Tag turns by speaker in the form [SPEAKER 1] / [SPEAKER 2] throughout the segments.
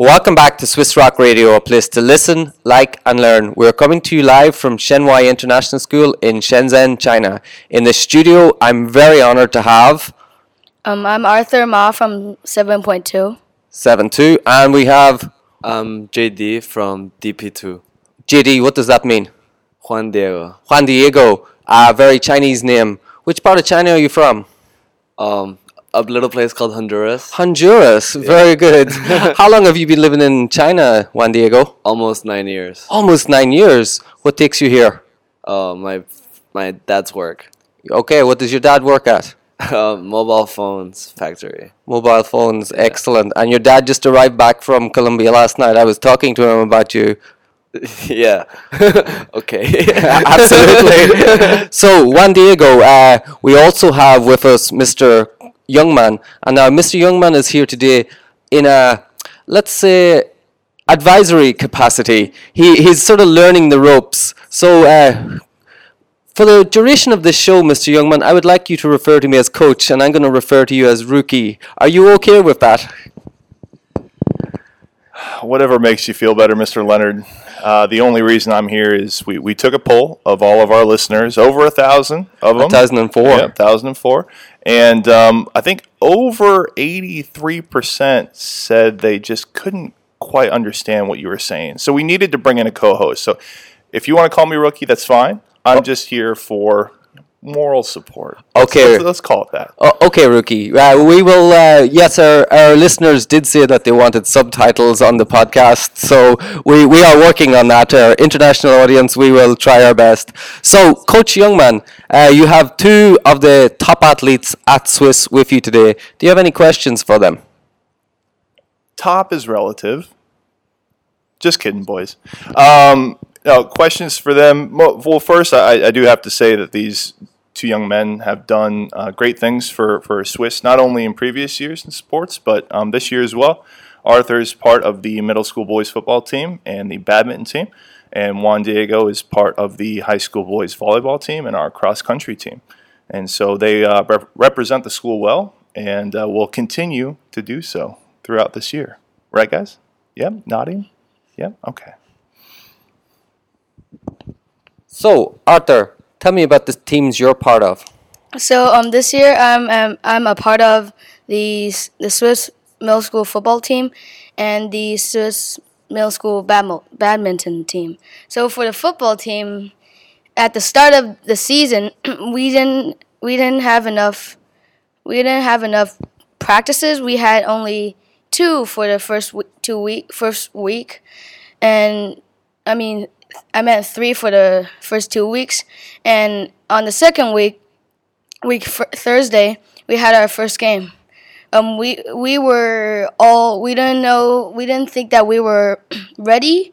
[SPEAKER 1] Welcome back to Swiss Rock Radio, a place to listen, like, and learn. We're coming to you live from Shenwai International School in Shenzhen, China. In the studio, I'm very honored to have
[SPEAKER 2] Um, I'm Arthur Ma from 7.2.
[SPEAKER 1] 7-2, and we have
[SPEAKER 3] I'm JD from DP2.
[SPEAKER 1] JD. What does that mean?
[SPEAKER 3] Juan Diego.
[SPEAKER 1] Juan Diego, a very Chinese name. Which part of China are you from?
[SPEAKER 3] Um, a little place called Honduras.
[SPEAKER 1] Honduras. Very good. How long have you been living in China, Juan Diego?
[SPEAKER 3] Almost nine years.
[SPEAKER 1] Almost nine years. What takes you here?
[SPEAKER 3] Uh, my my dad's work.
[SPEAKER 1] Okay, what does your dad work at?
[SPEAKER 3] Uh, mobile phones factory.
[SPEAKER 1] Mobile phones, excellent. And your dad just arrived back from Colombia last night. I was talking to him about you.
[SPEAKER 3] yeah. okay.
[SPEAKER 1] Absolutely. so, Juan Diego, uh, we also have with us Mr. Youngman. And now, Mr. Youngman is here today in a, let's say, advisory capacity. He, he's sort of learning the ropes. So, uh, for the duration of this show, Mr. Youngman, I would like you to refer to me as coach, and I'm going to refer to you as rookie. Are you okay with that?
[SPEAKER 4] Whatever makes you feel better, Mr. Leonard. Uh, the only reason I'm here is we, we took a poll of all of our listeners, over a thousand of them.
[SPEAKER 1] 2004.
[SPEAKER 4] Yeah, 1004. And um, I think over 83% said they just couldn't quite understand what you were saying. So we needed to bring in a co host. So if you want to call me rookie, that's fine. I'm just here for moral support.
[SPEAKER 1] Okay.
[SPEAKER 4] Let's, let's call it that.
[SPEAKER 1] Oh, okay, rookie. Uh, we will. Uh, yes, our, our listeners did say that they wanted subtitles on the podcast, so we, we are working on that. Our international audience, we will try our best. So, Coach Youngman, uh, you have two of the top athletes at Swiss with you today. Do you have any questions for them?
[SPEAKER 4] top is relative. Just kidding, boys. Um, no, questions for them. Well, well, first, I, I do have to say that these two young men have done uh, great things for, for Swiss, not only in previous years in sports, but um, this year as well. Arthur is part of the middle school boys football team and the badminton team, and Juan Diego is part of the high school boys volleyball team and our cross country team. And so they uh, rep- represent the school well and uh, will continue to do so throughout this year. Right, guys? Yep, nodding? Yep, okay.
[SPEAKER 1] So, Arthur, tell me about the teams you're part of.
[SPEAKER 2] So um, this year I'm, um, I'm a part of the, the Swiss middle school football team and the Swiss middle school badminton team. So for the football team, at the start of the season, we didn't we didn't have enough we didn't have enough practices. We had only two for the first two week first week, and I mean I meant three for the first two weeks. And on the second week, week Thursday, we had our first game. Um, we we were all we didn't know we didn't think that we were ready,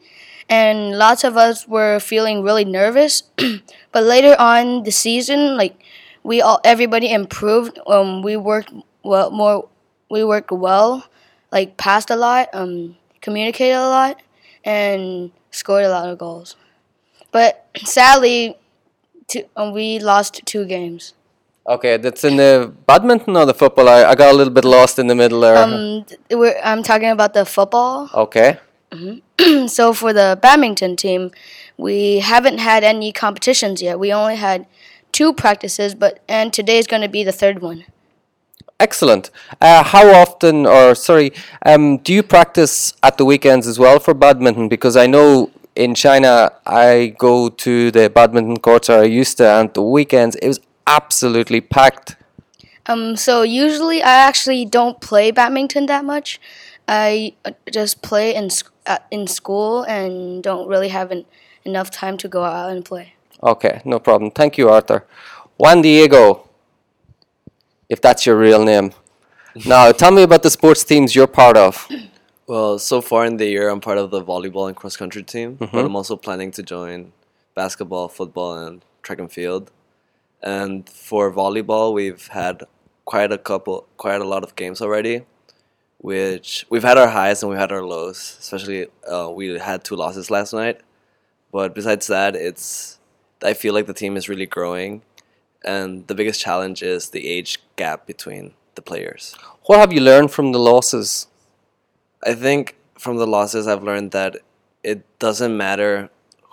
[SPEAKER 2] and lots of us were feeling really nervous. but later on the season, like we all everybody improved. Um, we worked well more. We worked well, like passed a lot, um, communicated a lot, and scored a lot of goals. But sadly, two, um, we lost two games.
[SPEAKER 1] Okay, that's in the badminton or the football? I, I got a little bit lost in the middle there.
[SPEAKER 2] Um, we're, I'm talking about the football.
[SPEAKER 1] okay.
[SPEAKER 2] So for the badminton team, we haven't had any competitions yet. We only had two practices, but and today is going to be the third one.
[SPEAKER 1] Excellent. Uh, how often, or sorry, um, do you practice at the weekends as well for badminton? Because I know in China, I go to the badminton courts, or I used to, and the weekends it was absolutely packed.
[SPEAKER 2] Um, so usually I actually don't play badminton that much. I uh, just play in sc- uh, in school and don't really have an, enough time to go out and play.
[SPEAKER 1] Okay, no problem. Thank you, Arthur. Juan Diego, if that's your real name. Now, tell me about the sports teams you're part of.
[SPEAKER 3] Well, so far in the year, I'm part of the volleyball and cross country team, but I'm also planning to join basketball, football, and track and field. And for volleyball, we've had quite a couple, quite a lot of games already, which we've had our highs and we've had our lows. Especially, uh, we had two losses last night. But besides that, it's I feel like the team is really growing, and the biggest challenge is the age gap between the players.
[SPEAKER 1] What have you learned from the losses?
[SPEAKER 3] I think from the losses, I've learned that it doesn't matter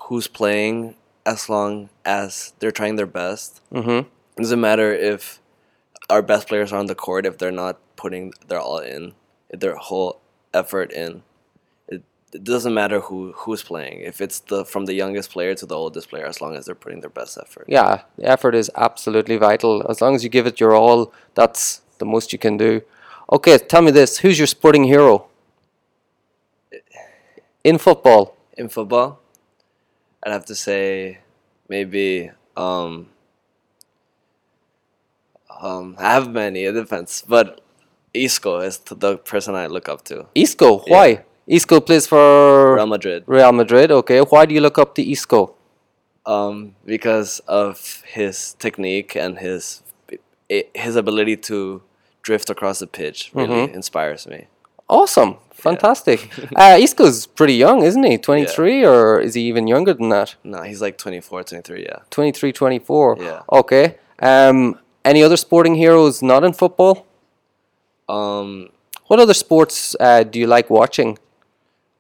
[SPEAKER 3] who's playing as long as they're trying their best.
[SPEAKER 1] Mm-hmm.
[SPEAKER 3] It doesn't matter if our best players are on the court if they're not putting their all in, their whole effort in. It, doesn't matter who who's playing. If it's the from the youngest player to the oldest player, as long as they're putting their best effort.
[SPEAKER 1] Yeah, the effort is absolutely vital. As long as you give it your all, that's the most you can do. Okay, tell me this: Who's your sporting hero in football?
[SPEAKER 3] In football, I'd have to say maybe um, um, I have many. It depends, but Isco is the person I look up to.
[SPEAKER 1] Isco. Why? Isco plays for
[SPEAKER 3] Real Madrid.
[SPEAKER 1] Real Madrid. Okay, why do you look up to Isco?
[SPEAKER 3] um, because of his technique and his his ability to drift across the pitch really inspires me.
[SPEAKER 1] Awesome, fantastic. uh, Isco's pretty young, isn't he? Twenty three, or is he even younger than that?
[SPEAKER 3] No, he's like 24, 23, yeah.
[SPEAKER 1] 23, 24.
[SPEAKER 3] Yeah.
[SPEAKER 1] Okay. Um, any other sporting heroes not in football?
[SPEAKER 3] Um,
[SPEAKER 1] What other sports uh, do you like watching?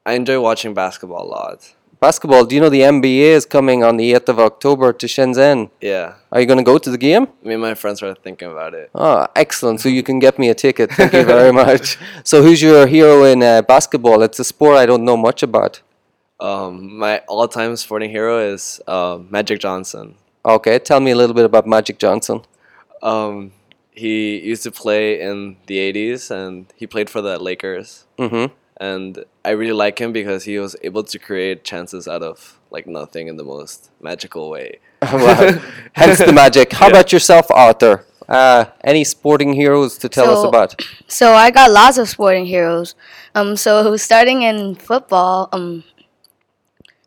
[SPEAKER 3] I enjoy watching basketball a lot.
[SPEAKER 1] Basketball. Do you know the NBA is coming on the 8th of October to Shenzhen?
[SPEAKER 3] Yeah,
[SPEAKER 1] Are you going to go to the game?
[SPEAKER 3] me and my friends are thinking about it.
[SPEAKER 1] Oh, excellent. So you can get me a ticket. Thank you very much. So, who's your hero in uh, basketball? It's a sport I don't know much about.
[SPEAKER 3] Um, my all-time sporting hero is uh, Magic Johnson.
[SPEAKER 1] Okay, tell me a little bit about Magic Johnson.
[SPEAKER 3] Um, he used to play in the 80s and he played for the Lakers.
[SPEAKER 1] Mm-hmm.
[SPEAKER 3] And I really like him because he was able to create chances out of like nothing in the most magical way.
[SPEAKER 1] well, hence the magic. How
[SPEAKER 3] Yeah.
[SPEAKER 1] about yourself, Arthur? Uh, any sporting heroes to tell us about?
[SPEAKER 2] So I got lots of sporting heroes. Um, so starting in football, um,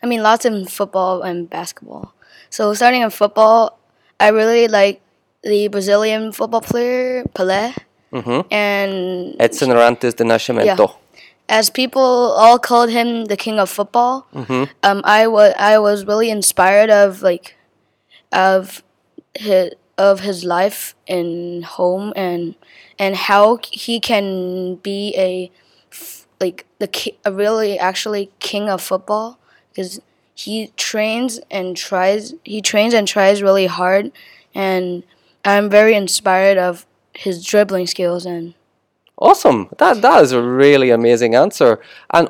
[SPEAKER 2] I mean lots in football and basketball. So starting in football, I really like the Brazilian football player Pelé,
[SPEAKER 1] Mm-hmm.
[SPEAKER 2] and
[SPEAKER 1] Edson Arantes de Nascimento.
[SPEAKER 2] As people all called him the king of football,
[SPEAKER 1] Mhm.
[SPEAKER 2] um, I was I was really inspired of like of his of his life and home and and how he can be a like the ki- a really actually king of football because he trains and tries he trains and tries really hard and I'm very inspired of his dribbling skills and
[SPEAKER 1] Awesome. That that is a really amazing answer. And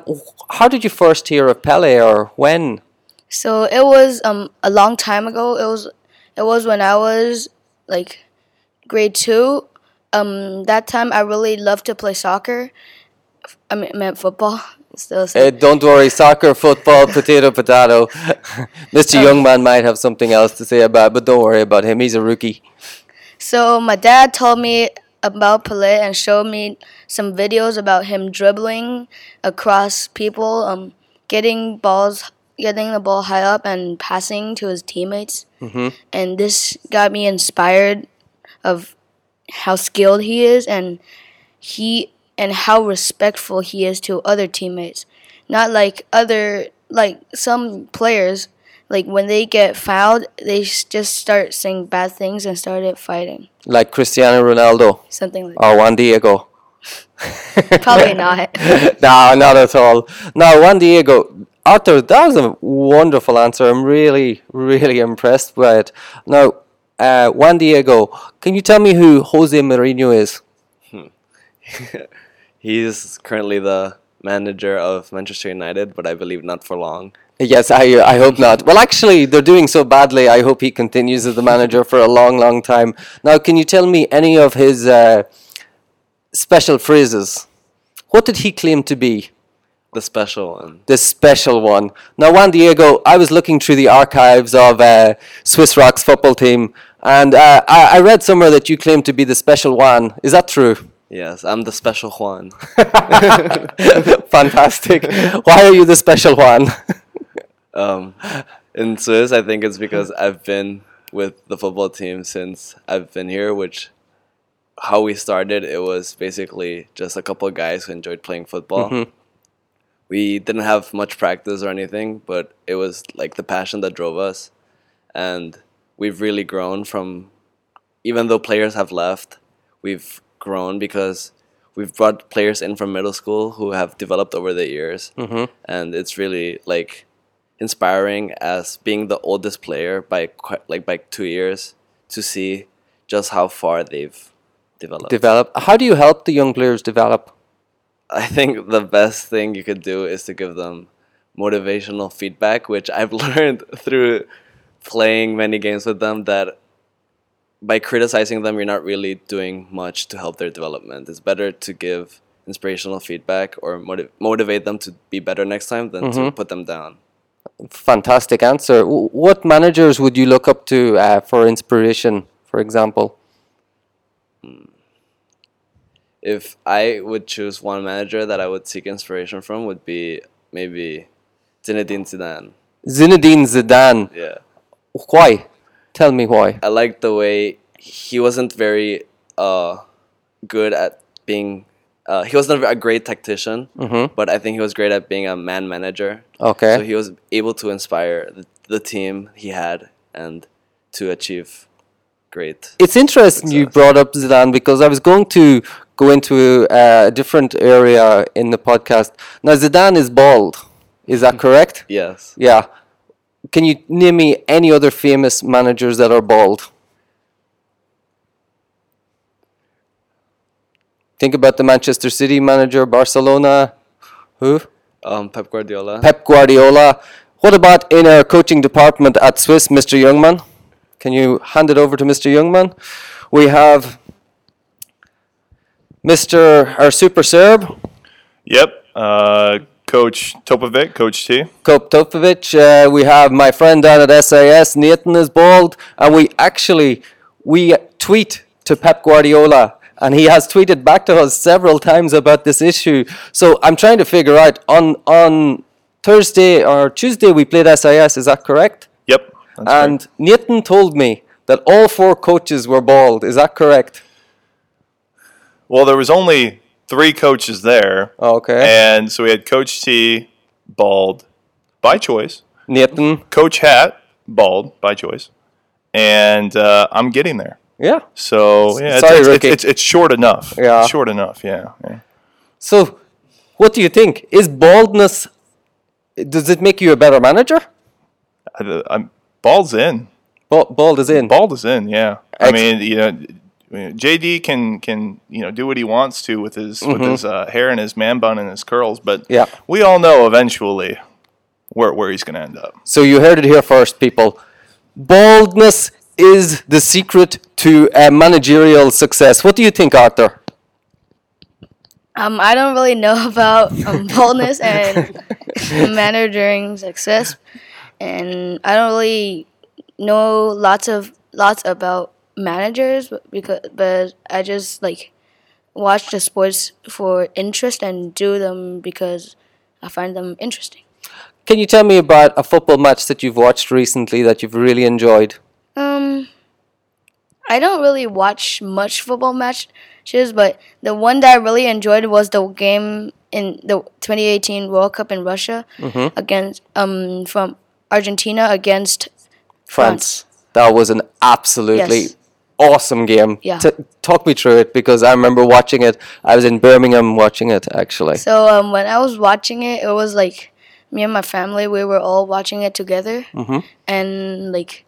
[SPEAKER 1] how did you first hear of Pele or when?
[SPEAKER 2] So it was um a long time ago. It was it was when I was like grade two. Um, that time I really loved to play soccer. I mean, meant football. Still,
[SPEAKER 1] Uh, don't worry, soccer, football, potato, potato. Mr. Youngman might have something else to say about, it, but don't worry about him. He's a rookie.
[SPEAKER 2] So my dad told me about Pelé and showed me some videos about him dribbling across people, um, getting balls, getting the ball high up and passing to his teammates.
[SPEAKER 1] Mhm.
[SPEAKER 2] And this got me inspired of how skilled he is and he and how respectful he is to other teammates. Not like other like some players like when they get fouled, they just start saying bad things and started fighting.
[SPEAKER 1] Like Cristiano Ronaldo
[SPEAKER 2] Something like
[SPEAKER 1] or Juan Diego.
[SPEAKER 2] Probably not.
[SPEAKER 1] no, not at all. No, Juan Diego. Arthur, that was a wonderful answer. I'm really, really impressed by it. Now, uh, Juan Diego, can you tell me who Jose Mourinho is?
[SPEAKER 3] He's currently the manager of Manchester United, but I believe not for long.
[SPEAKER 1] Yes, I I hope not. Well, actually, they're doing so badly. I hope he continues as the manager for a long, long time. Now, can you tell me any of his uh, special phrases? What did he claim to be?
[SPEAKER 3] The special one.
[SPEAKER 1] The special one. Now, Juan Diego, I was looking through the archives of uh, Swiss Rock's football team, and uh, I, I read somewhere that you claim to be the special one. Is that true?
[SPEAKER 3] Yes, I'm the special Juan.
[SPEAKER 1] Fantastic. Why are you the special one?
[SPEAKER 3] Um, in Swiss, I think it's because I've been with the football team since I've been here, which how we started, it was basically just a couple of guys who enjoyed playing football.
[SPEAKER 1] Mhm.
[SPEAKER 3] We didn't have much practice or anything, but it was like the passion that drove us. And we've really grown from, even though players have left, we've grown because we've brought players in from middle school who have developed over the years,
[SPEAKER 1] Mm-hmm.
[SPEAKER 3] and it's really like inspiring as being the oldest player by quite, like by two years to see just how far they've developed.
[SPEAKER 1] Develop. How do you help the young players develop?
[SPEAKER 3] I think the best thing you could do is to give them motivational feedback, which I've learned through playing many games with them that by criticizing them, you're not really doing much to help their development. It's better to give inspirational feedback or motiv- motivate them to be better next time than to mm-hmm. put them down.
[SPEAKER 1] Fantastic answer. W- What managers would you look up to uh, for inspiration, for example?
[SPEAKER 3] If I would choose one manager that I would seek inspiration from, would be maybe Zinedine Zidane.
[SPEAKER 1] Zinedine Zidane.
[SPEAKER 3] Yeah.
[SPEAKER 1] Why? Tell me why.
[SPEAKER 3] I like the way he wasn't very uh, good at being. Uh, he wasn't a great tactician, but I think he was great at being a man manager.
[SPEAKER 1] Okay.
[SPEAKER 3] So he was able to inspire the, the team he had and to achieve great.
[SPEAKER 1] It's interesting you brought up Zidane because I was going to go into a different area in the podcast. Now Zidane is bald. Is that correct?
[SPEAKER 3] Yes.
[SPEAKER 1] Yeah. Can you name me any other famous managers that are bald? Think about the Manchester City manager, Barcelona. Who?
[SPEAKER 3] Um, Pep Guardiola.
[SPEAKER 1] Pep Guardiola. What about in our coaching department at Swiss, Mr. Youngman? Can you hand it over to Mr. Youngman? We have Mr. our super Serb,
[SPEAKER 4] Yep. Uh, Coach Topovic, Coach T.
[SPEAKER 1] Kop Topovic. Uh, we have my friend down at SAS, Nathan is bald, and we actually we tweet to Pep Guardiola, and he has tweeted back to us several times about this issue. So I'm trying to figure out on on Thursday or Tuesday we played SAS. Is that correct?
[SPEAKER 4] Yep.
[SPEAKER 1] and
[SPEAKER 4] right.
[SPEAKER 1] Nathan told me that all four coaches were bald. Is that correct?
[SPEAKER 4] well, there was only three coaches there,
[SPEAKER 1] Okay.
[SPEAKER 4] and so we had Coach T, bald, by choice.
[SPEAKER 1] Nathan.
[SPEAKER 4] Coach Hat, bald, by choice, and uh, I'm getting there.
[SPEAKER 1] Yeah.
[SPEAKER 4] So yeah, it's,
[SPEAKER 1] Sorry,
[SPEAKER 4] it's, it's, it's, it's short enough.
[SPEAKER 1] Yeah.
[SPEAKER 4] It's short enough. Yeah. yeah.
[SPEAKER 1] So, what do you think? Is baldness? Does it make you a better manager?
[SPEAKER 4] I, I'm bald's in.
[SPEAKER 1] Ba- Bald is in.
[SPEAKER 4] Bald is in. Yeah. I mean, you know, JD can can you know do what he wants to with his with his uh, hair and his man bun and his curls, but
[SPEAKER 1] Mm-hmm. Yeah.
[SPEAKER 4] we all know eventually where where he's going to end up.
[SPEAKER 1] So you heard it here first, people. Baldness is the secret to uh, managerial success. What do you think, Arthur?
[SPEAKER 2] Um, I don't really know about um, boldness and manner during success, and I don't really know lots of lots about managers but because but I just like watch the sports for interest and do them because I find them interesting.
[SPEAKER 1] Can you tell me about a football match that you've watched recently that you've really enjoyed?
[SPEAKER 2] Um, I don't really watch much football matches, but the one that I really enjoyed was the game in the 2018 World Cup in Russia against um from Argentina against France.
[SPEAKER 1] That was an absolutely
[SPEAKER 2] Yes.
[SPEAKER 1] awesome game.
[SPEAKER 2] Yeah.
[SPEAKER 1] T- talk me through it because I remember watching it. I was in Birmingham watching it actually.
[SPEAKER 2] So um, when I was watching it, it was like me and my family. We were all watching it together, and like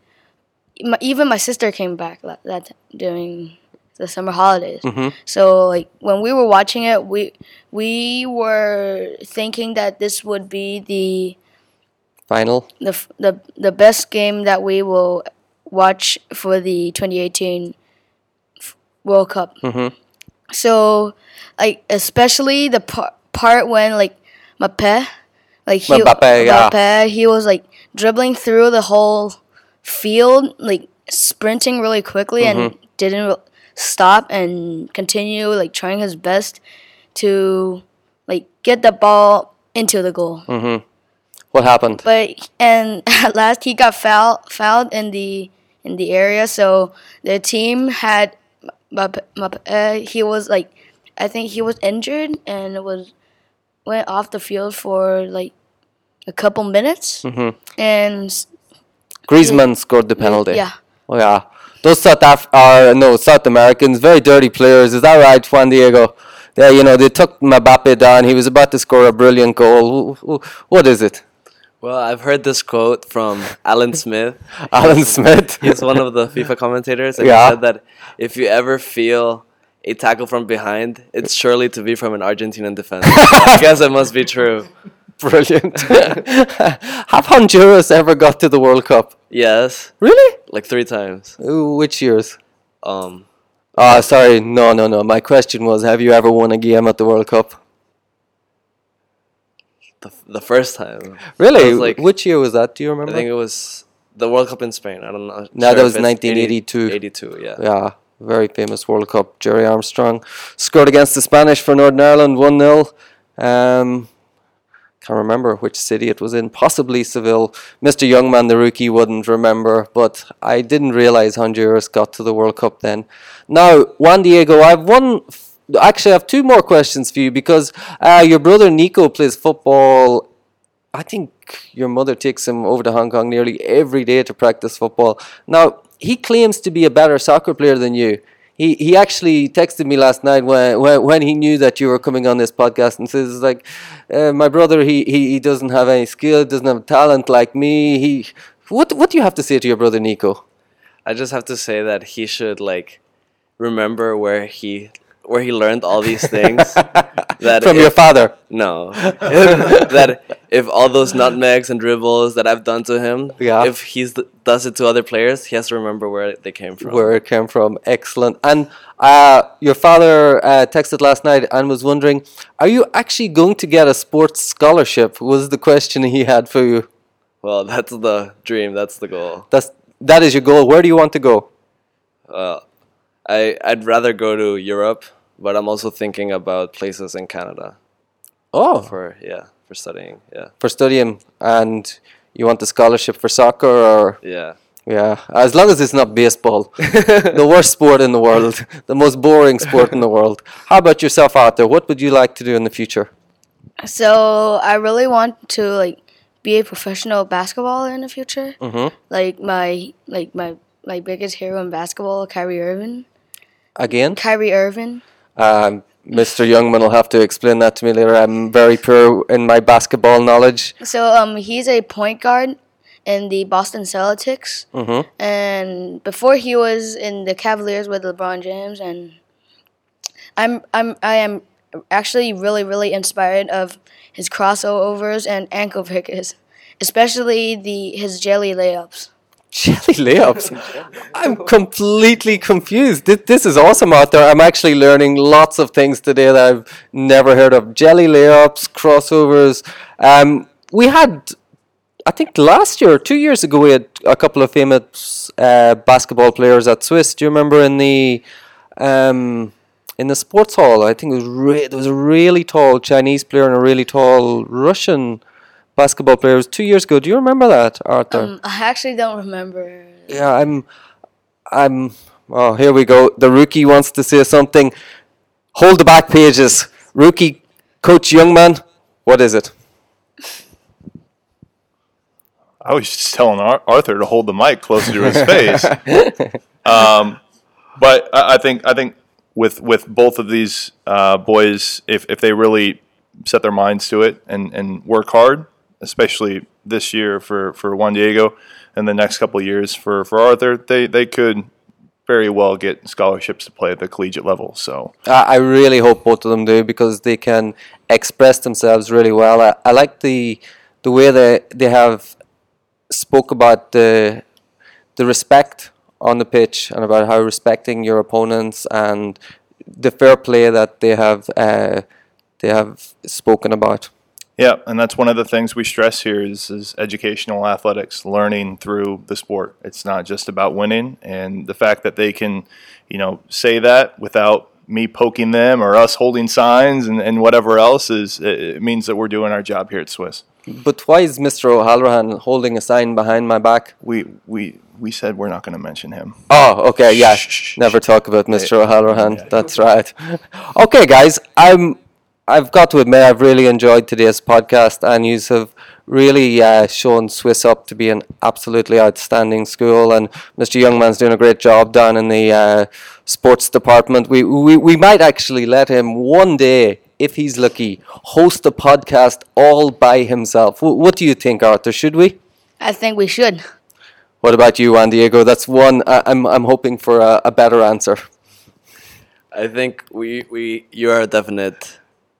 [SPEAKER 2] my, even my sister came back that, that during the summer holidays. Mm-hmm. So like when we were watching it, we we were thinking that this would be the
[SPEAKER 1] Final.
[SPEAKER 2] the the the best game that we will watch for the 2018 f- World Cup. Mm-hmm. So, like especially the par- part when like Mbappe, like he
[SPEAKER 1] Mbappe, yeah.
[SPEAKER 2] Mbappe, he was like dribbling through the whole field, like sprinting really quickly and mm-hmm. didn't stop and continue like trying his best to like get the ball into the goal. Mm-hmm.
[SPEAKER 1] What happened?
[SPEAKER 2] but and at last he got foul, fouled in the in the area so the team had uh, he was like I think he was injured and was went off the field for like a couple minutes. Mm-hmm. And s-
[SPEAKER 1] Griezmann scored the penalty.
[SPEAKER 2] yeah
[SPEAKER 1] Oh yeah. Those South Af- are no South Americans, very dirty players. Is that right, Juan Diego? Yeah, you know, they took Mbappe down. He was about to score a brilliant goal. Wh- wh- What is it?
[SPEAKER 3] Well, I've heard this quote from Alan Smith.
[SPEAKER 1] Alan Smith.
[SPEAKER 3] He's one of the FIFA commentators, and
[SPEAKER 1] Yeah.
[SPEAKER 3] he said that if you ever feel a tackle from behind, it's surely to be from an Argentinian defender. I guess it must be true.
[SPEAKER 1] Brilliant. Have Honduras ever got to the World Cup?
[SPEAKER 3] Yes,
[SPEAKER 1] Really?
[SPEAKER 3] like three times.
[SPEAKER 1] Ooh, Which years?
[SPEAKER 3] Um,
[SPEAKER 1] Oh, sorry. No, no, no. My question was Have you ever won a game at the World Cup?
[SPEAKER 3] the, the first time.
[SPEAKER 1] Really?
[SPEAKER 3] Like-
[SPEAKER 1] Which year was that? Do you remember?
[SPEAKER 3] I think it was the World Cup in Spain. I don't know.
[SPEAKER 1] No,
[SPEAKER 3] sure
[SPEAKER 1] that was
[SPEAKER 3] it's
[SPEAKER 1] 1982.
[SPEAKER 3] 82, yeah.
[SPEAKER 1] Yeah, very famous World Cup. Gerry Armstrong scored against the Spanish for Northern Ireland 1 0. Um, can't remember which city it was in, possibly Seville. Mr. Youngman, the rookie, wouldn't remember, but I didn't realize Honduras got to the World Cup then. Now, Juan Diego, I have one. Actually, I have two more questions for you because uh, your brother Nico plays football I think your mother takes him over to Hong Kong nearly every day to practice football. Now, he claims to be a better soccer player than you. He, he actually texted me last night when, when, he knew that you were coming on this podcast and says like, uh, my brother he, he, he doesn't have any skill, doesn't have talent like me. He what what do you have to say to your brother Nico?
[SPEAKER 3] I just have to say that he should like remember where he where he learned all these things. that
[SPEAKER 1] From
[SPEAKER 3] if,
[SPEAKER 1] your father.
[SPEAKER 3] no, that if all those nutmegs and dribbles that I've done to him,
[SPEAKER 1] Yeah.
[SPEAKER 3] if he does it to other players, he has to remember where they came from.
[SPEAKER 1] where it came from. Excellent. And uh, your father uh, texted last night and was wondering, are you actually going to get a sports scholarship? Was the question he had for you.
[SPEAKER 3] Well, that's the dream. That's the goal.
[SPEAKER 1] That's that is your goal. Where do you want to go?
[SPEAKER 3] Uh, I I'd rather go to Europe, but I'm also thinking about places in Canada
[SPEAKER 1] Oh,
[SPEAKER 3] for yeah for studying. Yeah,
[SPEAKER 1] for studying, and you want the scholarship for soccer, or
[SPEAKER 3] yeah.
[SPEAKER 1] yeah, as long as it's not baseball, the worst sport in the world, the most boring sport in the world. How about yourself, Arthur? What would you like to do in the future?
[SPEAKER 2] So I really want to like be a professional basketballer in the future.
[SPEAKER 1] Mhm.
[SPEAKER 2] Like my like my my biggest hero in basketball, Kyrie Irving.
[SPEAKER 1] Again,
[SPEAKER 2] Kyrie Irving.
[SPEAKER 1] Um, Mr. Youngman will have to explain that to me later. I'm very poor in my basketball knowledge.
[SPEAKER 2] So um, he's a point guard in the Boston Celtics,
[SPEAKER 1] hmm
[SPEAKER 2] and before he was in the Cavaliers with LeBron James, and I'm I'm I am actually really really inspired of his crossovers and ankle pickers, especially the his jelly layups.
[SPEAKER 1] Jelly layups. I'm completely confused. This is awesome out there. I'm actually learning lots of things today that I've never heard of. Jelly layups, crossovers. Um, we had, I think last year, two years ago, we had a couple of famous uh, basketball players at Swiss. Do you remember in the um, in the sports hall? I think it was re- there was a really tall Chinese player and a really tall Russian basketball players two years ago. Do you remember that, Arthur?
[SPEAKER 2] Um, I actually don't remember.
[SPEAKER 1] Yeah, I'm. I'm. Oh, here we go. The rookie wants to say something. Hold the back pages. Rookie coach Youngman. What is it?
[SPEAKER 4] I was just telling Ar- Arthur to hold the mic closer to his face. um, but I, I think I think with with both of these uh, boys, if if they really set their minds to it and, and work hard, especially this year for, for Juan Diego and the next couple years for, for Arthur, they, they could very well get scholarships to play at the collegiate level. So
[SPEAKER 1] I I really hope both of them do because they can express themselves really well. I, I like the the way they they have spoke about the the respect on the pitch and about how respecting your opponents and the fair play that they have uh, they have spoken about.
[SPEAKER 4] Yeah, and that's one of the things we stress here is, is educational athletics, learning through the sport. It's not just about winning, and the fact that they can, you know, say that without me poking them or us holding signs and, and whatever else is it, it means that we're doing our job here at Swiss.
[SPEAKER 1] But why is Mr. O'Halloran holding a sign behind my back?
[SPEAKER 4] We we we said we're not going to mention him.
[SPEAKER 1] Oh, okay, yeah.
[SPEAKER 4] Shh,
[SPEAKER 1] Never talk about Mr. O'Halloran.
[SPEAKER 4] Yeah.
[SPEAKER 1] That's right. Okay, guys, I'm. I've got to admit, I've really enjoyed today's podcast, and you have really uh, shown Swiss up to be an absolutely outstanding school, and Mr. Youngman's doing a great job down in the uh, sports department. We, we we might actually let him one day, if he's lucky, host a podcast all by himself. W- what do you think, Arthur? Should we?
[SPEAKER 2] I think we should.
[SPEAKER 1] What about you, Juan Diego? That's one. I, I'm I'm hoping for a, a better answer.
[SPEAKER 3] I think we we you are a definite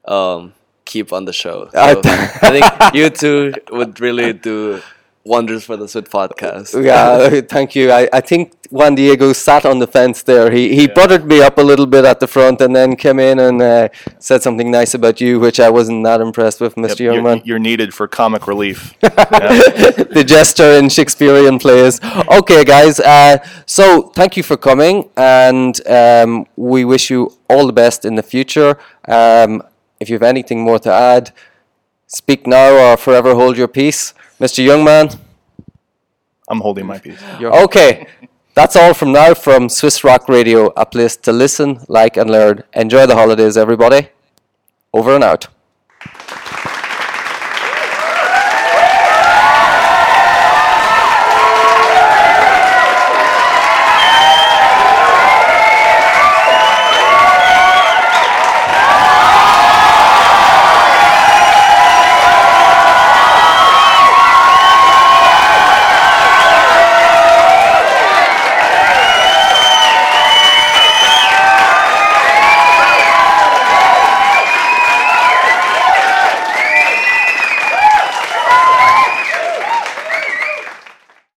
[SPEAKER 3] um, keep on the show. So
[SPEAKER 1] I-
[SPEAKER 3] I think you two would really do wonders for the Swiss podcast.
[SPEAKER 1] Yeah, thank you. I, I think Juan Diego sat on the fence there. He he buttered me up a little bit at the front and then came in and uh, said something nice about you, which I wasn't that impressed with, Mr.
[SPEAKER 4] Yep, you're, you're needed for comic relief.
[SPEAKER 1] the jester in Shakespearean plays. Okay, guys. Uh, so thank you for coming, and um, we wish you all the best in the future. Um, if you have anything more to add, speak now or forever hold your peace, Mr. Youngman.
[SPEAKER 4] I'm holding my peace.
[SPEAKER 1] Okay, that's all from now from Swiss Rock Radio, a place to listen, like, and learn. Enjoy the holidays, everybody. Over and out.